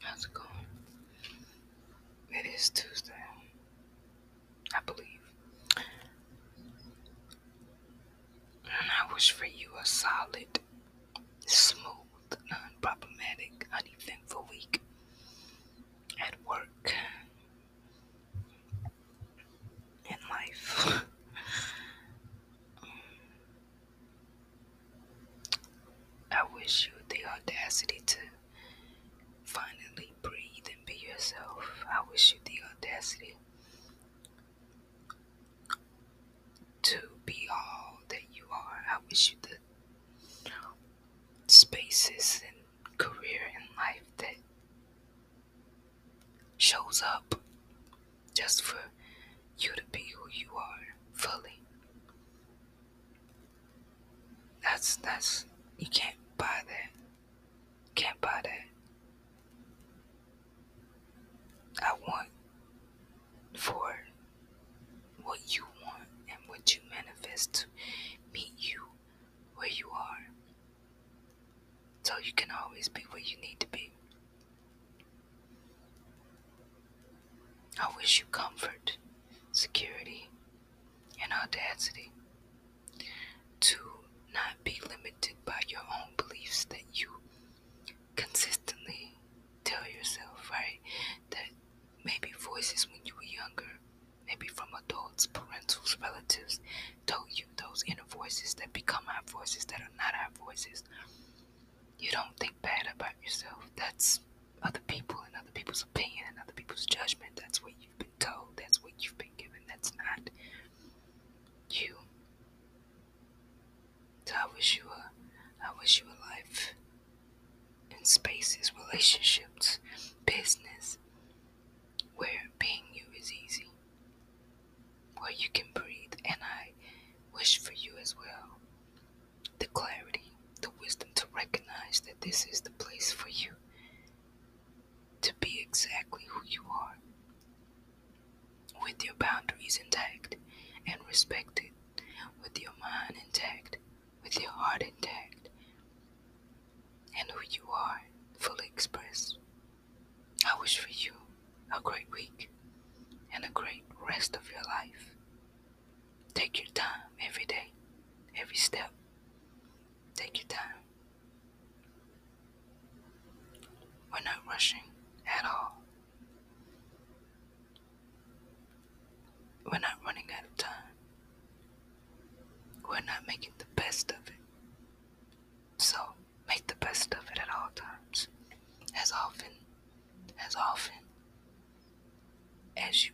How's it going? It is Tuesday. I believe. And I wish for you a solid, smooth, non problematic, uneventful week at work, in life. I wish you the audacity to finally breathe and be yourself. I wish you the audacity to be all you the spaces and career in life that shows up just for you to be who you are fully. That's that's you can't buy that. Can't buy that. I want for what you want and what you manifest to meet you where you are. So you can always be where you need to be. I wish you comfort, security, and audacity to not be limited by your own beliefs that you consistently tell yourself, right? That maybe voices when you were younger, maybe from adults, parentals, relatives, told you those inner voices that become our voices that are not our voices. You don't think bad about yourself. That's other people and other people's opinion and other people's judgment. That's what you've been told. That's what you've been given. That's not you. So I wish you a I wish you a life in spaces, relationships, business, where being you is easy, where you can breathe, and I wish for you as well the clarity, the wisdom to recognize that this is the place for you to be exactly who you are, with your boundaries intact and respected, with your mind intact, with your heart intact, and who you are fully expressed. I wish for you a great week and a great rest of your life. Take your time every day, every step. Take your time. Rushing at all. We're not running out of time. We're not making the best of it. So make the best of it at all times. As often, as often as you